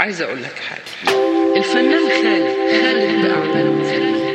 عايزه أقول لك حاجة. الفنان خالد خالد باعماله